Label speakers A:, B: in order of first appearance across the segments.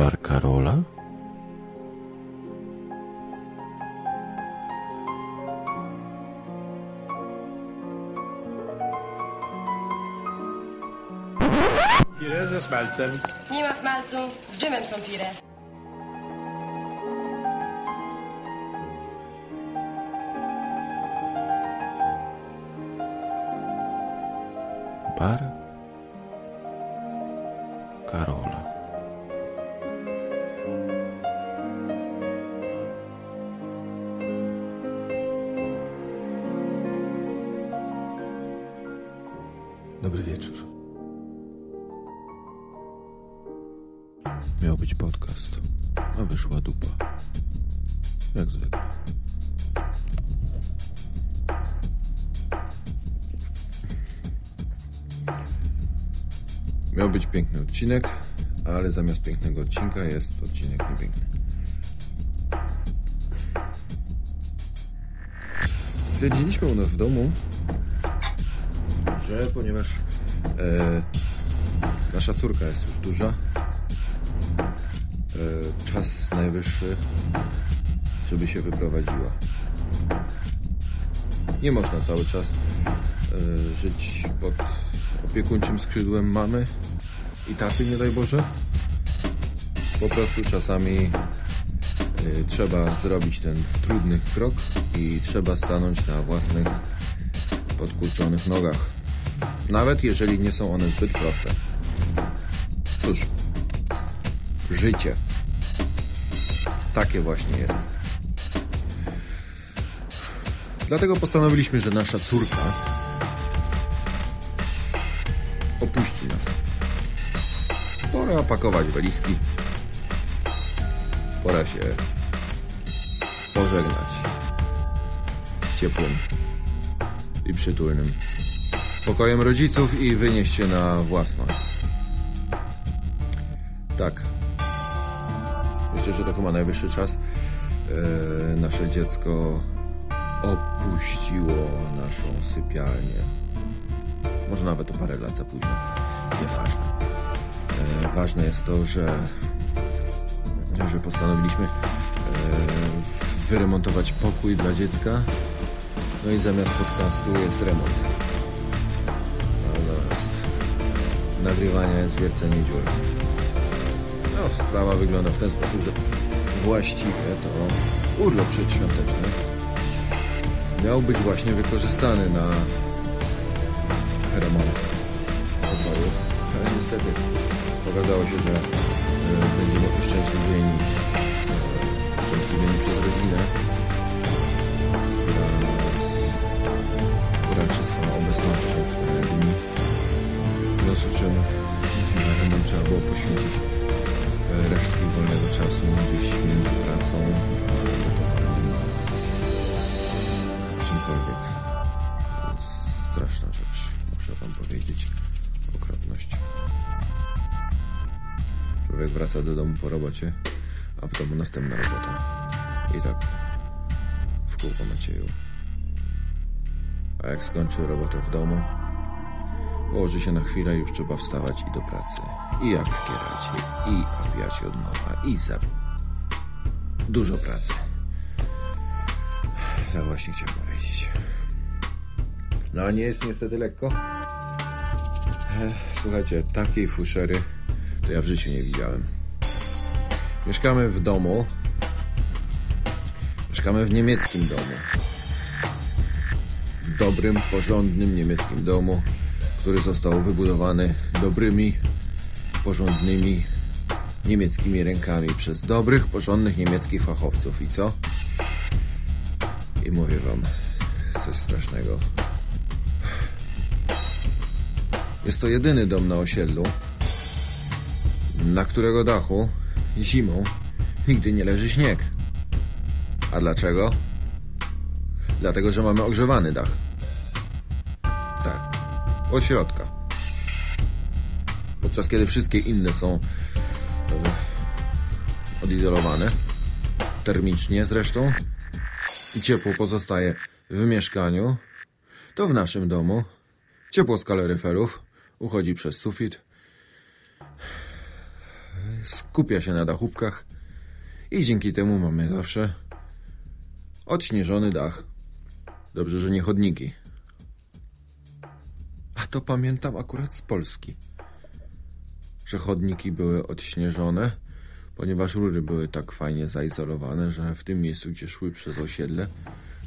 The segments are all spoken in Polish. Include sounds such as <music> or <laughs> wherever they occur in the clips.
A: Bar Karola?
B: Pire ze smalcem.
C: Nie ma smalcu, z dżemem są pire.
A: Miał być piękny odcinek, ale zamiast pięknego odcinka jest odcinek niepiękny. Stwierdziliśmy u nas w domu, że ponieważ e, nasza córka jest już duża, e, czas najwyższy, żeby się wyprowadziła. Nie można cały czas e, żyć pod opiekuńczym skrzydłem mamy i taty, nie daj Boże. Po prostu czasami e, trzeba zrobić ten trudny krok i trzeba stanąć na własnych podkurczonych nogach. Nawet jeżeli nie są one zbyt proste. Cóż, życie. Takie właśnie jest. Dlatego postanowiliśmy, że nasza córka Pora pakować walizki. Pora się pożegnać z ciepłym i przytulnym pokojem rodziców i wynieść się na własną. Tak. Myślę, że to chyba najwyższy czas. E, nasze dziecko opuściło naszą sypialnię. Może nawet o parę lat za późno. Nieważne. Ważne jest to, że, że postanowiliśmy e, wyremontować pokój dla dziecka. No i zamiast podcastu jest remont. A zamiast nagrywania jest wiercenie dziur. No, sprawa wygląda w ten sposób, że właściwie to urlop przedświąteczny miał być właśnie wykorzystany na remont pokoju, ale niestety okazało się, że e, będziemy uszczęśliwieni, po robocie, a w domu następna robota. I tak w kółko Macieju. A jak skończy robotę w domu, położy się na chwilę już trzeba wstawać i do pracy. I jak w i apiacie od nowa, i za... Dużo pracy. Tak właśnie chciałem powiedzieć. No nie jest niestety lekko. Słuchajcie, takiej fuszery to ja w życiu nie widziałem. Mieszkamy w domu. Mieszkamy w niemieckim domu. Dobrym, porządnym niemieckim domu, który został wybudowany dobrymi, porządnymi niemieckimi rękami przez dobrych, porządnych niemieckich fachowców. I co? I mówię wam coś strasznego. Jest to jedyny dom na osiedlu, na którego dachu zimą nigdy nie leży śnieg. A dlaczego? Dlatego, że mamy ogrzewany dach. Tak, od środka. Podczas kiedy wszystkie inne są e, odizolowane, termicznie zresztą, i ciepło pozostaje w mieszkaniu, to w naszym domu ciepło z kaloryferów uchodzi przez sufit skupia się na dachówkach i dzięki temu mamy zawsze odśnieżony dach. Dobrze, że nie chodniki. A to pamiętam akurat z Polski, że chodniki były odśnieżone, ponieważ rury były tak fajnie zaizolowane, że w tym miejscu, gdzie szły przez osiedle,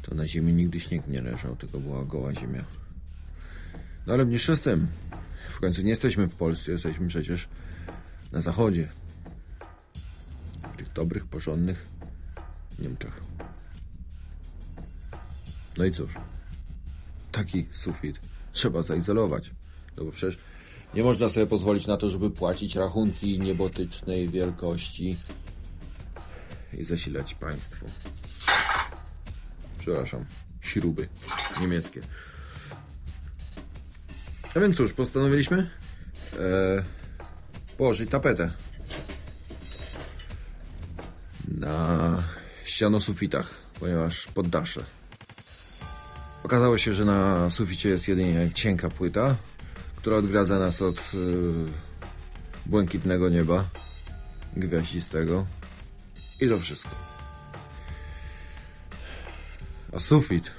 A: to na ziemi nigdy śnieg nie leżał, tylko była goła ziemia. No ale mniejsza z tym. W końcu nie jesteśmy w Polsce, jesteśmy przecież na zachodzie. W tych dobrych, porządnych Niemczech. No i cóż, taki sufit trzeba zaizolować. No bo przecież nie można sobie pozwolić na to, żeby płacić rachunki niebotycznej wielkości i zasilać państwu. Przepraszam, śruby niemieckie. A więc cóż, postanowiliśmy e, położyć tapetę na ścianosufitach, ponieważ poddasze. Okazało się, że na suficie jest jedynie cienka płyta, która odgradza nas od y, błękitnego nieba, gwiaździstego. I to wszystko. A sufit.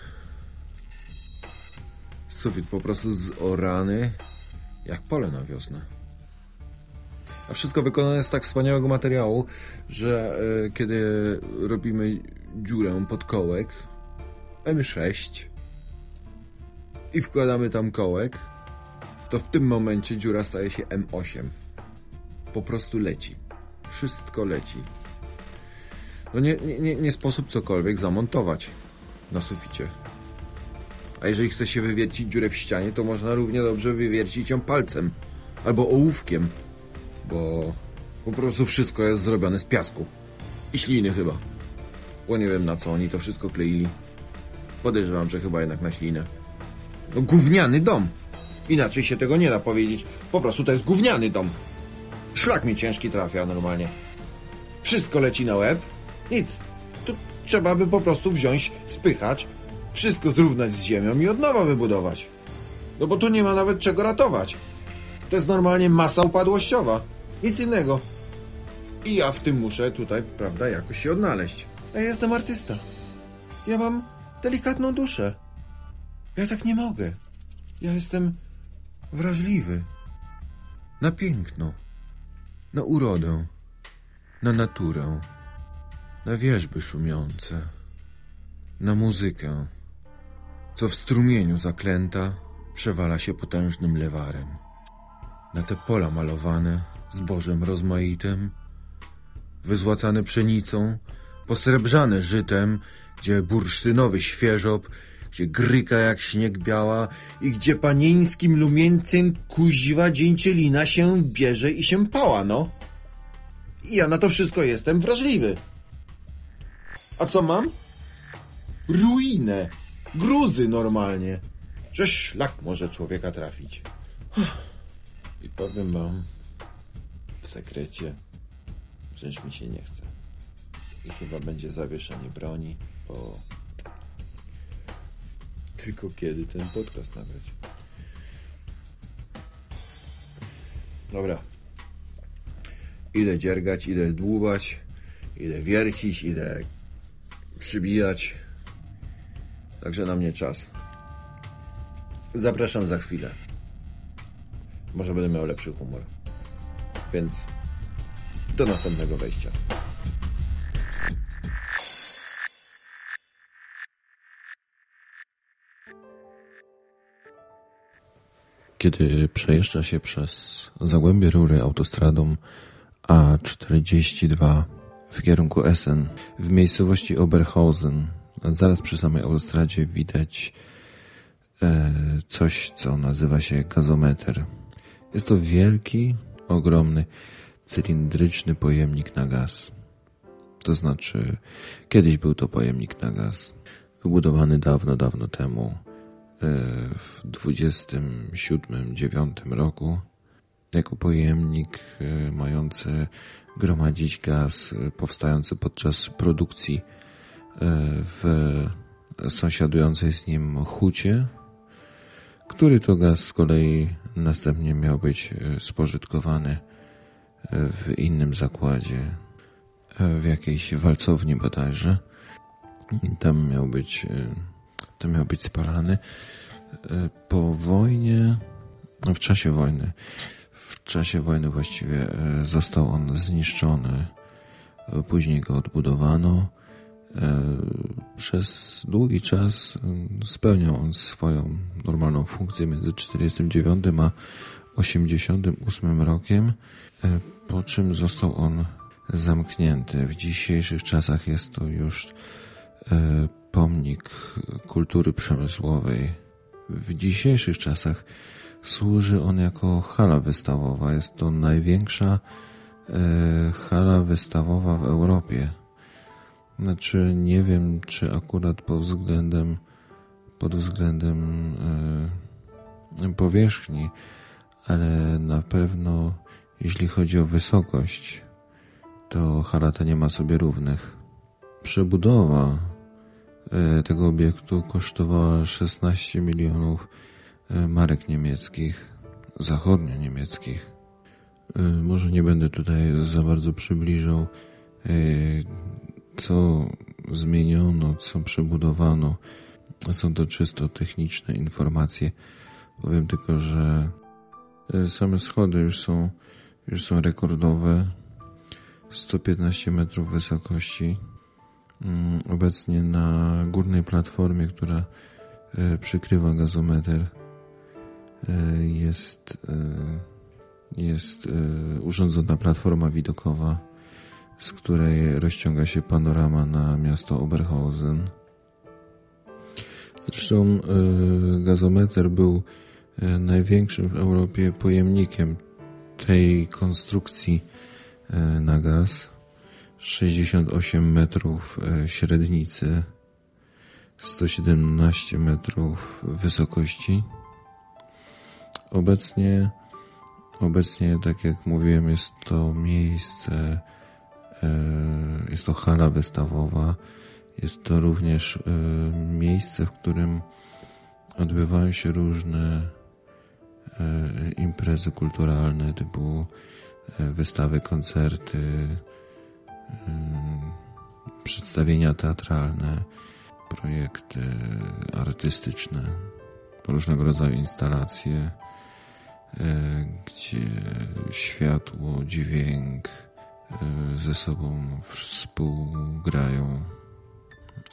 A: Sufit po prostu zorany jak pole na wiosnę. A wszystko wykonane z tak wspaniałego materiału, że y, kiedy robimy dziurę pod kołek M6 i wkładamy tam kołek, to w tym momencie dziura staje się M8. Po prostu leci. Wszystko leci. No nie, nie, nie sposób cokolwiek zamontować na suficie. A jeżeli chce się wywiercić dziurę w ścianie, to można równie dobrze wywiercić ją palcem albo ołówkiem, bo po prostu wszystko jest zrobione z piasku i śliny chyba. Bo nie wiem na co oni to wszystko kleili. Podejrzewam, że chyba jednak na ślinę. No gówniany dom. Inaczej się tego nie da powiedzieć. Po prostu to jest gówniany dom. Szlak mi ciężki trafia normalnie. Wszystko leci na łeb. Nic. Tu trzeba by po prostu wziąć, spychać, wszystko zrównać z ziemią i od nowa wybudować. No bo tu nie ma nawet czego ratować. To jest normalnie masa upadłościowa. Nic innego. I ja w tym muszę tutaj, prawda, jakoś się odnaleźć. Ja jestem artysta. Ja mam delikatną duszę. Ja tak nie mogę. Ja jestem wrażliwy. Na piękno. Na urodę. Na naturę. Na wierzby szumiące. Na muzykę, co w strumieniu zaklęta przewala się potężnym lewarem. Na te pola malowane zbożem rozmaitym, wyzłacane pszenicą, posrebrzane żytem, gdzie bursztynowy świeżop gdzie gryka jak śnieg biała i gdzie panieńskim lumieńcem kuziwa dzięcielina się bierze i się pała, no. I ja na to wszystko jestem wrażliwy. A co mam? Ruinę. Gruzy normalnie. Że szlak może człowieka trafić. I powiem wam w sekrecie, żeś mi się nie chce. I chyba będzie zawieszenie broni, bo tylko kiedy ten podcast nagrać. Dobra. Idę dziergać, idę dłubać, idę wiercić, idę przybijać. Także na mnie czas. Zapraszam za chwilę. Może będę miał lepszy humor. Więc do następnego wejścia. Kiedy przejeżdża się przez Zagłębie Rury autostradą A42 w kierunku Essen, w miejscowości Oberhausen, zaraz przy samej autostradzie widać e, coś, co nazywa się gazometer. Jest to wielki, ogromny, cylindryczny pojemnik na gaz. To znaczy, kiedyś był to pojemnik na gaz, wybudowany dawno, dawno temu w 27-9 roku jako pojemnik e, mający gromadzić gaz e, powstający podczas produkcji e, w sąsiadującej z nim hucie, który to gaz z kolei następnie miał być spożytkowany
C: w innym zakładzie, w jakiejś walcowni bodajże. Tam miał być, tam miał być spalany. Po wojnie, w czasie wojny, w czasie wojny właściwie został on zniszczony. Później go odbudowano. Przez długi czas spełniał on swoją normalną funkcję między 49 a 88 rokiem, po czym został on zamknięty. W dzisiejszych czasach jest to już pomnik kultury przemysłowej. W dzisiejszych czasach służy on jako hala wystawowa. Jest to największa hala wystawowa w Europie. Znaczy nie wiem, czy akurat pod względem pod względem e, powierzchni, ale na pewno jeśli chodzi o wysokość, to hala ta nie ma sobie równych. Przebudowa e, tego obiektu kosztowała 16 milionów e, marek niemieckich, zachodnio-niemieckich. Może nie będę tutaj za bardzo przybliżał co zmieniono, co przebudowano. Są to czysto techniczne informacje. Powiem tylko, że e, same schody już są, już są rekordowe. 115 metrów wysokości. Mm, obecnie na górnej platformie, która e, przykrywa gazometer, e, jest, jest urządzona platforma widokowa z której rozciąga się panorama na miasto Oberhausen. Zresztą e, gazometer był e, największym w Europie pojemnikiem tej konstrukcji e, na gaz. 68 metrów średnicy, 117 metrów wysokości. Obecnie, obecnie, tak jak mówiłem, jest to miejsce jest to hala wystawowa. Jest to również e, miejsce, w którym odbywają się różne e, imprezy kulturalne typu wystawy, koncerty, przedstawienia teatralne, projekty artystyczne, różnego rodzaju instalacje, gdzie światło, dźwięk, ze sobą współgrają.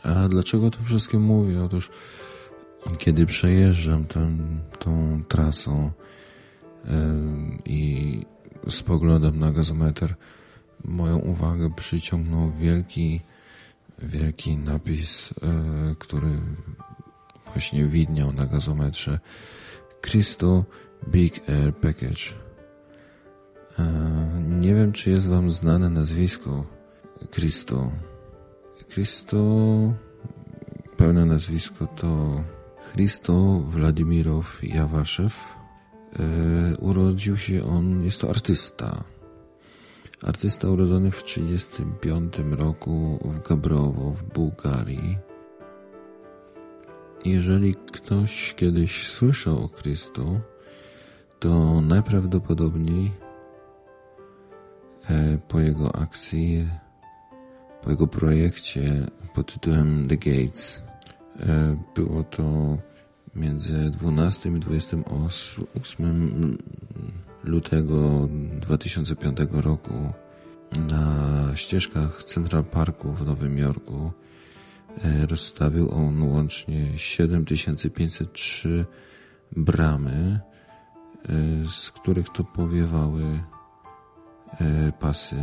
C: A dlaczego to wszystkim mówię? Otóż kiedy przejeżdżam tę, tą trasą yy, i spoglądam na gazometer, moją uwagę przyciągnął wielki, wielki napis, yy, który właśnie widniał na gazometrze. Crystal Big Air Package. Nie wiem, czy jest Wam znane nazwisko Christo. Christo, pełne nazwisko to Christo Władimirow Jawaszew. E, urodził się on, jest to artysta. Artysta urodzony w 1935 roku w Gabrowo w Bułgarii. Jeżeli ktoś kiedyś słyszał o Christo, to najprawdopodobniej po jego akcji, po jego projekcie pod tytułem The Gates. E, było to między 12 i 28 lutego 2005 roku na ścieżkach Central Parku w Nowym Jorku e, rozstawił on łącznie 7503 bramy, z których to powiewały E, pasy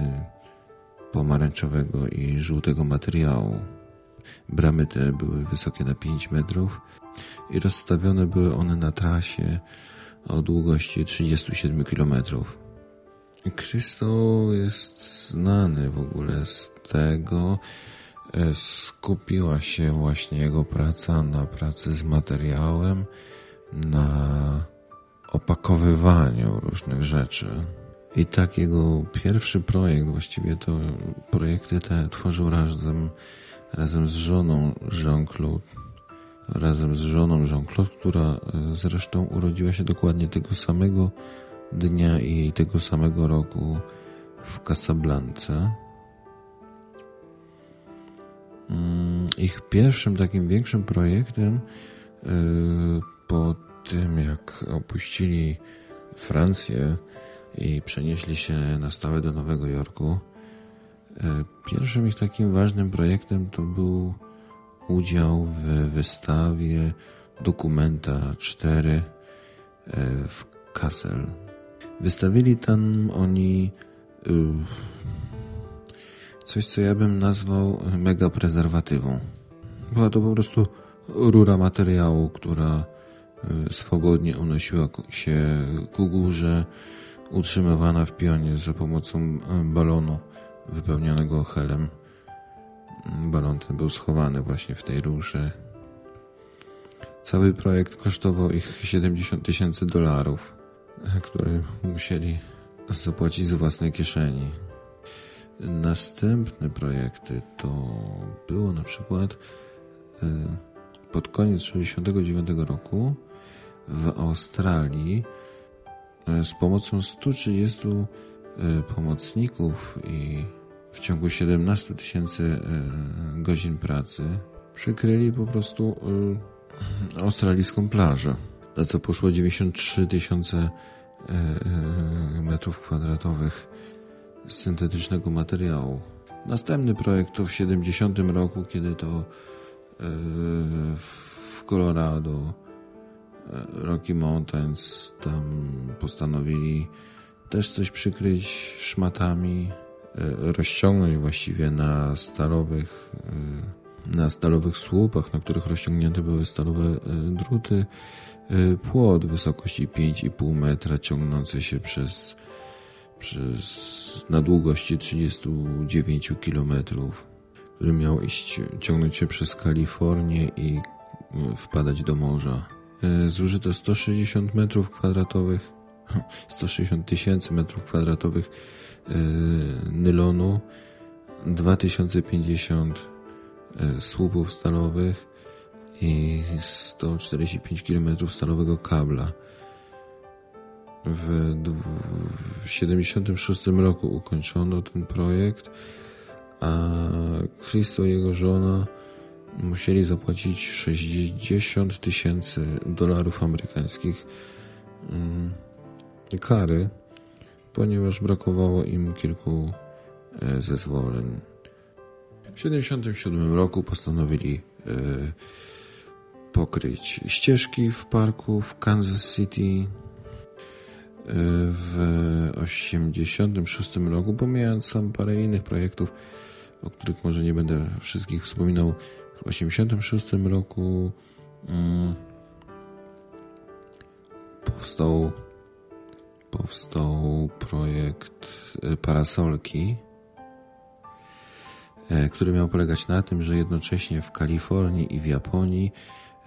C: pomarańczowego i żółtego materiału. Bramy te były wysokie na 5 metrów i rozstawione były one na trasie o długości 37 km. Krysto jest znany w ogóle z tego, e, skupiła się właśnie jego praca na pracy z materiałem, na opakowywaniu różnych rzeczy. I tak jego pierwszy projekt, właściwie to projekty te tworzył razem, razem z żoną Jean-Claude, razem z żoną Jean-Claude, która e, zresztą urodziła się dokładnie tego samego dnia i tego samego roku w Casablance. Mm, Ich pierwszym takim większym projektem yy, po tym, jak opuścili Francję i przenieśli się na stałe do Nowego Jorku, yy, pierwszym ich takim ważnym projektem to był udział w wystawie Dokumenta 4 yy, w Kassel. Wystawili tam oni yy, coś, co ja bym nazwał mega prezerwatywą. Była to po prostu rura materiału, która swobodnie unosiła się ku górze, utrzymywana w pionie za pomocą y, balonu wypełnionego helem. Balon ten był schowany właśnie w tej rurze. Cały projekt kosztował ich 70 tysięcy dolarów, y, które musieli zapłacić z własnej kieszeni. Następne projekty to było na przykład y, pod koniec 1969 roku w Australii z pomocą 130 y, pomocników i w ciągu 17 tysięcy y, godzin pracy przykryli po prostu australijską plażę, na co poszło 93 tysiące metrów kwadratowych syntetycznego materiału. Następny projekt to w 70 roku, kiedy to e, w Colorado e, Rocky Mountains tam postanowili też coś przykryć szmatami, e, rozciągnąć właściwie na stalowych e, na stalowych słupach, na których rozciągnięte były stalowe e, druty, płot wysokości 5,5 metra ciągnący się przez przez, na długości 39 km, który miał iść, ciągnąć się przez Kalifornię i wpadać do morza. E, Zużyto 160 metrów kwadratowych, <laughs> 160 tysięcy metrów kwadratowych e, nylonu, 2050 e, słupów stalowych i 145 km stalowego kabla. W, dw- w 76 roku ukończono ten projekt, a Christo i jego żona musieli zapłacić 60 tysięcy dolarów amerykańskich mm, kary, ponieważ brakowało im kilku e, zezwoleń. W 77 roku postanowili e, pokryć ścieżki w parku w Kansas City, w 86 roku, pomijając tam parę innych projektów, o których może nie będę wszystkich wspominał. W 86 roku mm, powstał powstał projekt y, parasolki, e, który miał polegać na tym, że jednocześnie w Kalifornii i w Japonii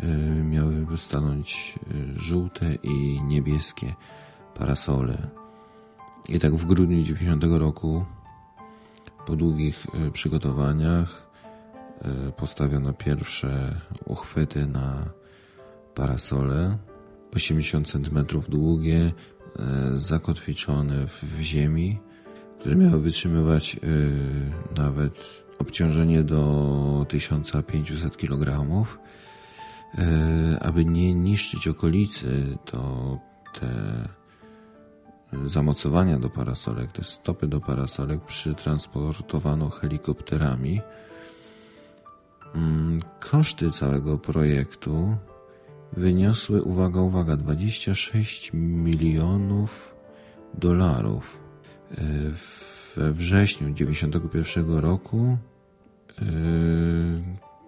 C: y, miały stanąć żółte i niebieskie parasole. I tak w grudniu 90 roku, po długich e, przygotowaniach, e, postawiono pierwsze uchwyty na parasole, 80 cm długie, e, zakotwiczone w, ziemi, które miały wytrzymywać nawet obciążenie do 1500 kg. Aby nie niszczyć okolicy, to te zamocowania do parasolek, te stopy do parasolek przytransportowano helikopterami. Mm, Koszty całego projektu wyniosły, uwaga, uwaga, 26 milionów dolarów. E, We wrześniu 91 roku e,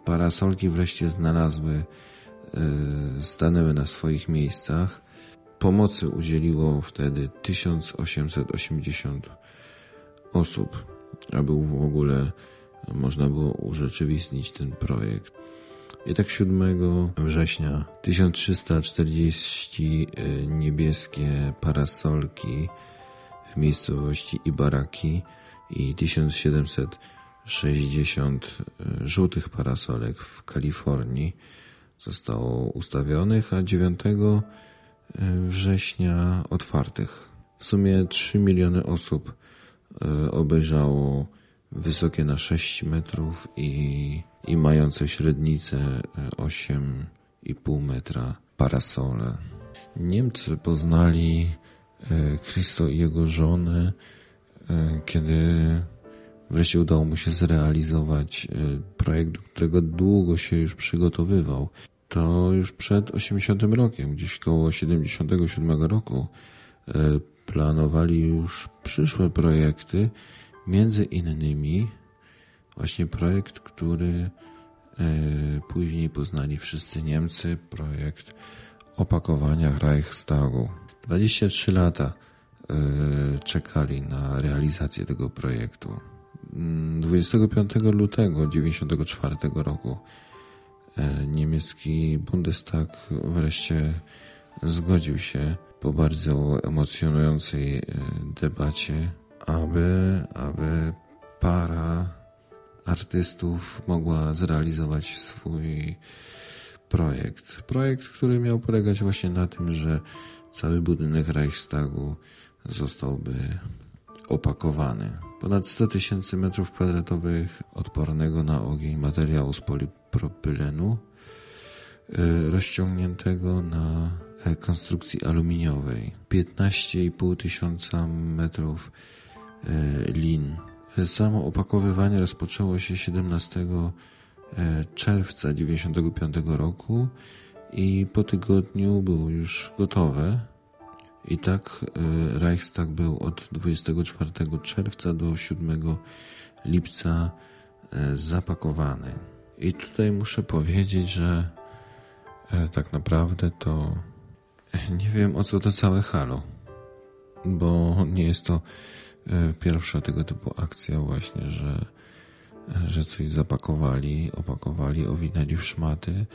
C: parasolki wreszcie znalazły, e, stanęły na swoich miejscach. Pomocy udzieliło wtedy 1880 osób, aby w ogóle można było urzeczywistnić ten projekt. I tak 7 września 1340 e, niebieskie parasolki w miejscowości Ibaraki i 1760 e, żółtych parasolek w Kalifornii zostało ustawionych, a 9 września otwartych. W sumie 3 miliony osób e, obejrzało wysokie na 6 metrów i, i mające średnicę e, 8,5 metra parasole. Niemcy poznali e, Christo i jego żonę, e, kiedy wreszcie udało mu się zrealizować e, projekt, do którego długo się już przygotowywał. To już przed 80 rokiem, gdzieś koło 77 roku, e, planowali już przyszłe projekty, między innymi właśnie projekt, który e, później poznali wszyscy Niemcy, projekt opakowania Reichstagu. 23 lata e, czekali na realizację tego projektu. Mm, 25 lutego 94 roku niemiecki Bundestag wreszcie zgodził się po bardzo emocjonującej e, debacie, aby, aby para artystów mogła zrealizować swój projekt. Projekt, który miał polegać właśnie na tym, że cały budynek Reichstagu zostałby opakowany. Ponad 100 tysięcy metrów kwadratowych odpornego na ogień materiału z polipropylenu y, rozciągniętego na e, konstrukcji aluminiowej. 15,5 tysiąca metrów e, lin. Samo opakowywanie rozpoczęło się 17 e, czerwca 1995 roku i po tygodniu było już gotowe. I tak e, Reichstag był od 24 czerwca do 7 lipca e, zapakowany. I tutaj muszę powiedzieć, że e, tak naprawdę to nie wiem o co to całe halo, bo nie jest to pierwsza tego typu akcja właśnie, że, że coś zapakowali, opakowali, owinęli w szmaty.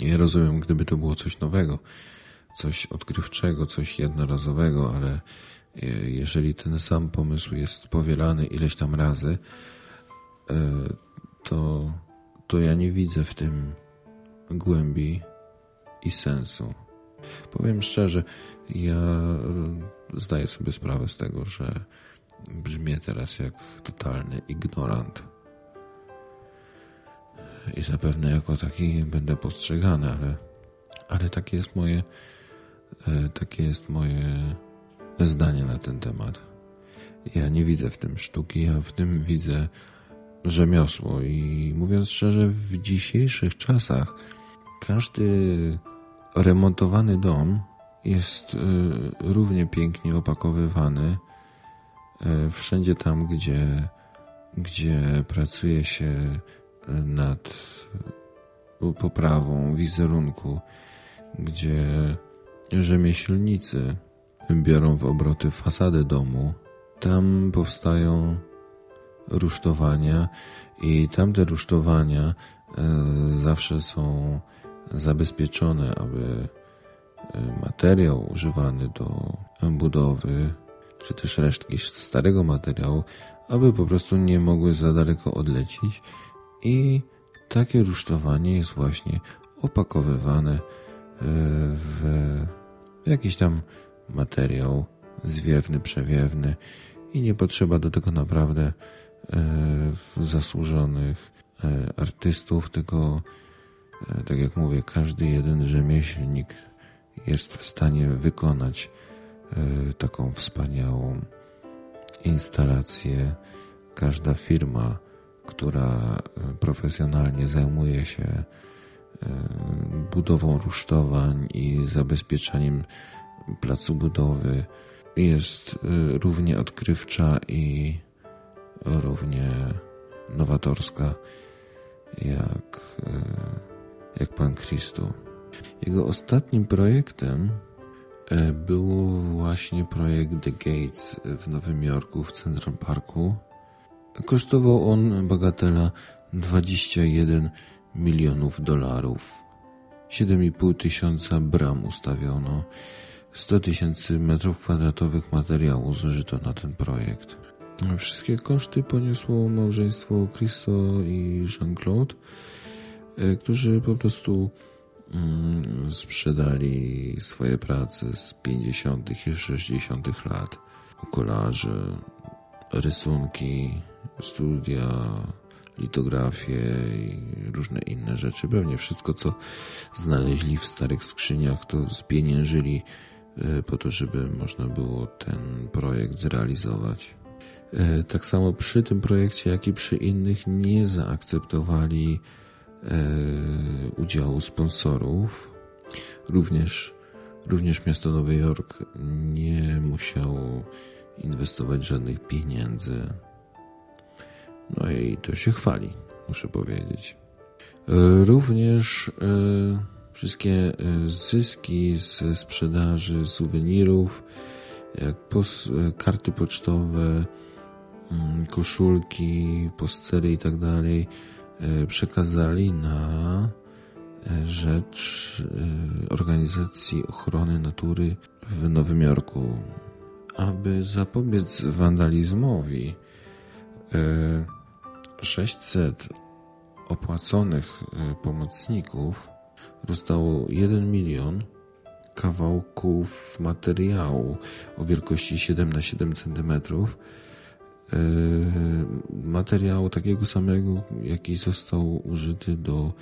C: Ja rozumiem, gdyby to było coś nowego, coś odkrywczego, coś jednorazowego, ale e, jeżeli ten sam pomysł jest powielany ileś tam razy, e, to, to ja nie widzę w tym głębi i sensu. Powiem szczerze, ja zdaję sobie sprawę z tego, że brzmię teraz jak totalny ignorant. I zapewne jako taki będę postrzegany, ale, ale takie jest moje, takie jest moje zdanie na ten temat. Ja nie widzę w tym sztuki, ja w tym widzę rzemiosło i mówiąc szczerze, w dzisiejszych czasach każdy remontowany dom jest y, równie pięknie opakowywany y, wszędzie tam, gdzie, gdzie pracuje się nad poprawą wizerunku, gdzie rzemieślnicy biorą w obroty fasadę domu. Tam powstają rusztowania i tamte rusztowania e, zawsze są zabezpieczone, aby e, materiał używany do budowy, czy też resztki starego materiału, aby po prostu nie mogły za daleko odlecieć i takie rusztowanie jest właśnie opakowywane e, w jakiś tam materiał zwiewny, przewiewny i nie potrzeba do tego naprawdę e, zasłużonych e, artystów, tylko e, tak jak mówię, każdy jeden rzemieślnik jest w stanie wykonać taką wspaniałą instalację. Każda firma, która profesjonalnie zajmuje się budową rusztowań i zabezpieczeniem placu budowy, jest e, równie odkrywcza i równie nowatorska jak, e, jak Pan Christo. Jego ostatnim projektem e, było właśnie projekt The Gates w Nowym Jorku w Central Parku. Kosztował on bagatela 21 milionów dolarów. 7,5 tysiąca bram ustawiono. 100 tysięcy metrów kwadratowych materiału zużyto na ten projekt. Wszystkie koszty poniosło małżeństwo Christo i Jean-Claude, e, którzy po prostu mm, sprzedali swoje prace z 50. i 60. lat. Kolarze, rysunki, studia, litografie i różne inne rzeczy. Pewnie wszystko, co znaleźli w starych skrzyniach, to spieniężyli e, po to, żeby można było ten projekt zrealizować. E, tak samo przy tym projekcie, jak i przy innych, nie zaakceptowali e, udziału sponsorów. Również, również miasto Nowy Jork nie musiało inwestować żadnych pieniędzy. No i to się chwali, muszę powiedzieć. E, również e, wszystkie e, zyski z sprzedaży suwenirów, jak pos, karty pocztowe, mm, koszulki, postery i tak dalej, przekazali na rzecz Organizacji Ochrony Natury w Nowym Jorku. Aby zapobiec wandalizmowi, 600 opłaconych e, pomocników rozdało 1 milion kawałków materiału o wielkości 7 na 7 cm. E, materiału takiego samego, jaki został użyty do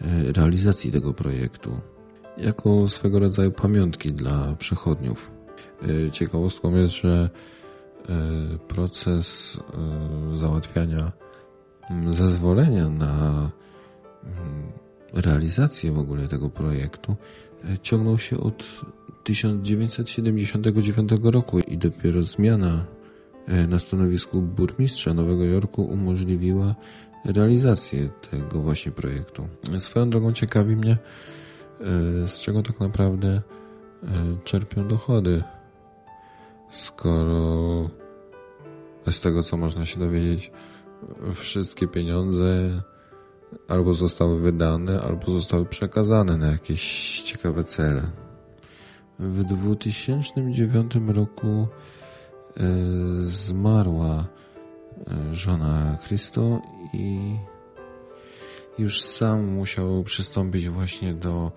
C: e, realizacji tego projektu. Jako swego rodzaju pamiątki dla przechodniów. Ciekawostką jest, że proces załatwiania zezwolenia na mm, realizację w ogóle tego projektu e, ciągnął się od 1979 roku i dopiero zmiana e, na stanowisku burmistrza Nowego Jorku umożliwiła realizację tego właśnie projektu. Swoją drogą ciekawi mnie, e, z czego tak naprawdę czerpią dochody, skoro z tego co można się dowiedzieć, wszystkie pieniądze albo zostały wydane, albo zostały przekazane na jakieś ciekawe cele. W 2009 roku e, zmarła e, żona Chrysto i już sam musiał przystąpić właśnie do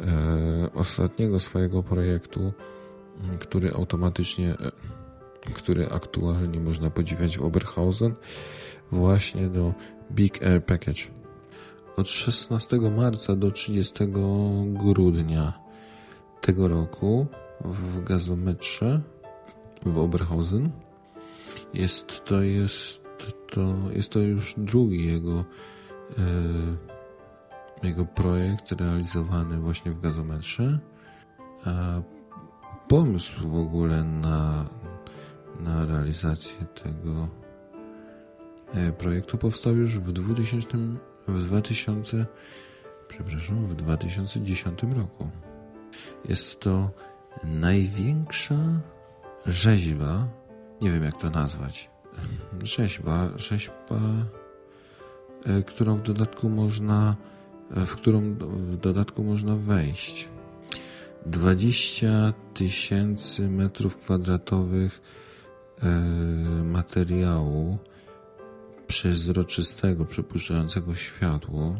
C: e, ostatniego swojego projektu, który automatycznie, który aktualnie można podziwiać w Oberhausen właśnie do Big Air Package. Od 16 marca do 30 grudnia tego roku w gazometrze w Oberhausen jest to jest to jest to już drugi jego e, jego projekt realizowany właśnie w gazometrze a pomysł w ogóle na na realizację tego E, projektu powstał już w 2000, w 2000, przepraszam, w 2010 roku. Jest to największa rzeźba, nie wiem jak to nazwać, rzeźba, rzeźba, e, którą w dodatku można, e, w którą w dodatku można wejść. 20 tysięcy metrów kwadratowych materiału przezroczystego, przepuszczającego światło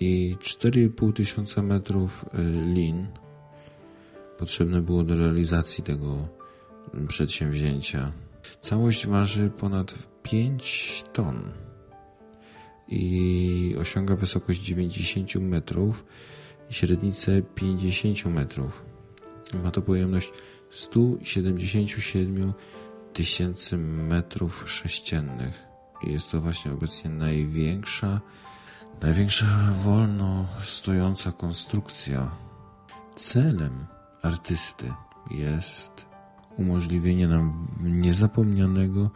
C: i 4,5 tysiąca metrów y, lin potrzebne było do realizacji tego przedsięwzięcia. Całość waży ponad 5 ton i osiąga wysokość 90 metrów i średnicę 50 metrów. Ma to pojemność 177 tysięcy metrów sześciennych. Jest to właśnie obecnie największa, największa wolno stojąca konstrukcja. Celem artysty jest umożliwienie nam niezapomnianego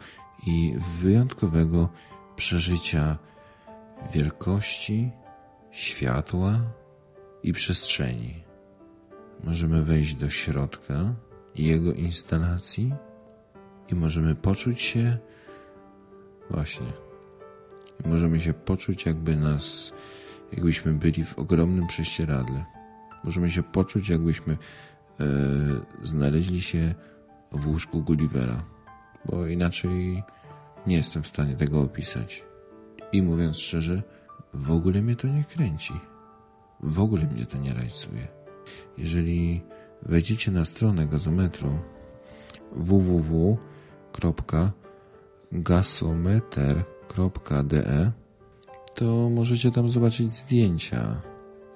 C: i wyjątkowego przeżycia wielkości, światła i przestrzeni. Możemy wejść do środka jego instalacji i możemy poczuć się Właśnie. możemy się poczuć, jakby nas, jakbyśmy byli w ogromnym prześcieradle. Możemy się poczuć, jakbyśmy e, znaleźli się w łóżku Gullivera, bo inaczej nie jestem w stanie tego opisać. I mówiąc szczerze, w ogóle mnie to nie kręci. W ogóle mnie to nie rajcuje. Jeżeli wejdziecie na stronę gazometru www gasometer.de to możecie tam zobaczyć zdjęcia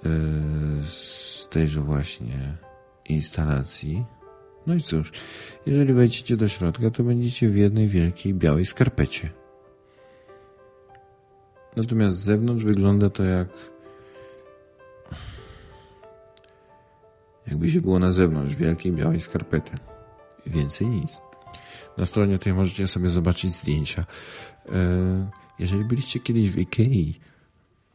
C: yy, z tejże właśnie instalacji. No i cóż, jeżeli wejdziecie do środka, to będziecie w jednej wielkiej białej skarpecie. Natomiast z zewnątrz wygląda to jak. Jakby się było na zewnątrz wielkiej białej skarpety. Więcej nic. Na stronie tej możecie sobie zobaczyć zdjęcia. E, jeżeli byliście kiedyś w Ikei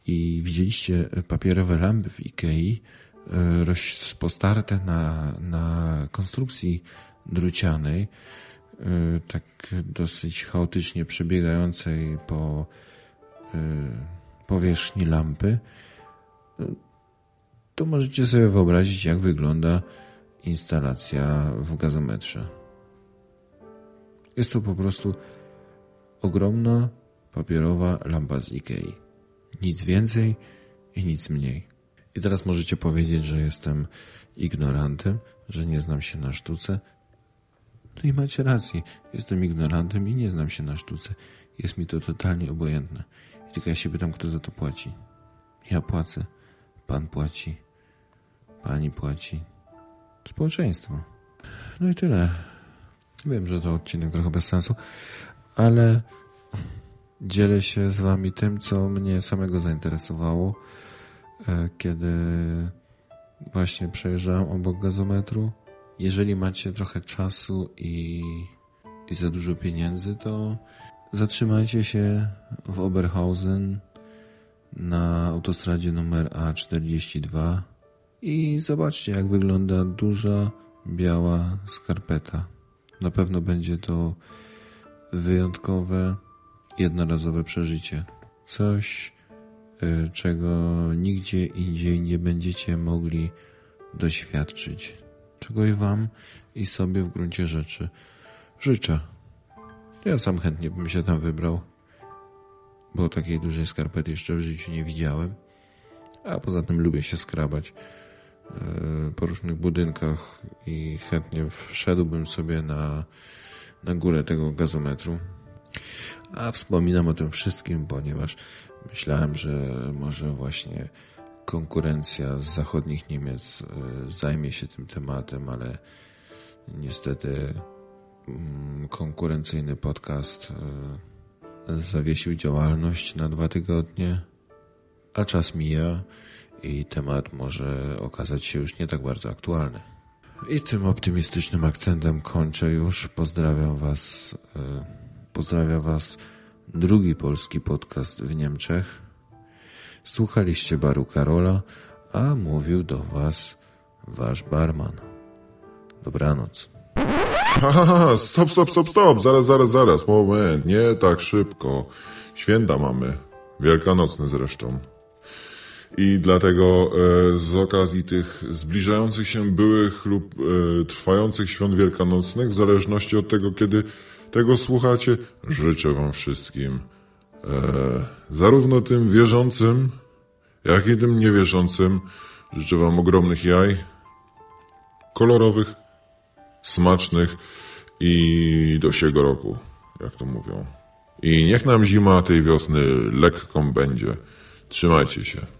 C: i widzieliście papierowe lampy w Ikei, e, rozpostarte na, na konstrukcji drucianej, e, tak dosyć chaotycznie przebiegającej po powierzchni lampy, to możecie sobie wyobrazić, jak wygląda instalacja w gazometrze. Jest to po prostu ogromna papierowa lampa z Ikei. Nic więcej i nic mniej. I teraz możecie powiedzieć, że jestem ignorantem, że nie znam się na sztuce. No i macie rację. Jestem ignorantem i nie znam się na sztuce. Jest mi to totalnie obojętne. I tylko ja się pytam, kto za to płaci. Ja płacę. Pan płaci. Pani płaci. Społeczeństwo. No i tyle. Wiem, że to odcinek trochę bez sensu, ale dzielę się z wami tym, co mnie samego zainteresowało, e, kiedy właśnie przejeżdżałem obok gazometru. Jeżeli macie trochę czasu i, i za dużo pieniędzy, to zatrzymajcie się w Oberhausen na autostradzie numer A42 i zobaczcie, jak wygląda duża biała skarpeta. Na pewno będzie to wyjątkowe, jednorazowe przeżycie. Coś, y, czego nigdzie indziej nie będziecie mogli doświadczyć. Czego i Wam i sobie w gruncie rzeczy życzę. Ja sam chętnie bym się tam wybrał, bo takiej dużej skarpety jeszcze w życiu nie widziałem. A poza tym lubię się skrabać. E, po różnych budynkach i chętnie wszedłbym sobie na, na górę tego gazometru. A wspominam o tym wszystkim, ponieważ myślałem, że może właśnie konkurencja z zachodnich Niemiec e, zajmie się tym tematem, ale niestety mm, konkurencyjny podcast e, zawiesił działalność na dwa tygodnie, a czas mija i temat może okazać się już nie tak bardzo aktualny. I tym optymistycznym akcentem kończę już. Pozdrawiam Was. E, pozdrawiam Was drugi polski podcast w Niemczech. Słuchaliście baru Karola, a mówił do Was Wasz barman. Dobranoc.
D: Haha, stop, stop, stop, stop, zaraz, zaraz, zaraz, moment, nie tak szybko. Święta mamy, wielkanocne zresztą. I dlatego e, z okazji tych zbliżających się byłych lub e, trwających świąt wielkanocnych, w zależności od tego, kiedy tego słuchacie, życzę Wam wszystkim, e, zarówno tym wierzącym, jak i tym niewierzącym, życzę Wam ogromnych jaj, kolorowych, smacznych i do siego roku, jak to mówią. I niech nam zima tej wiosny lekką będzie. Trzymajcie się.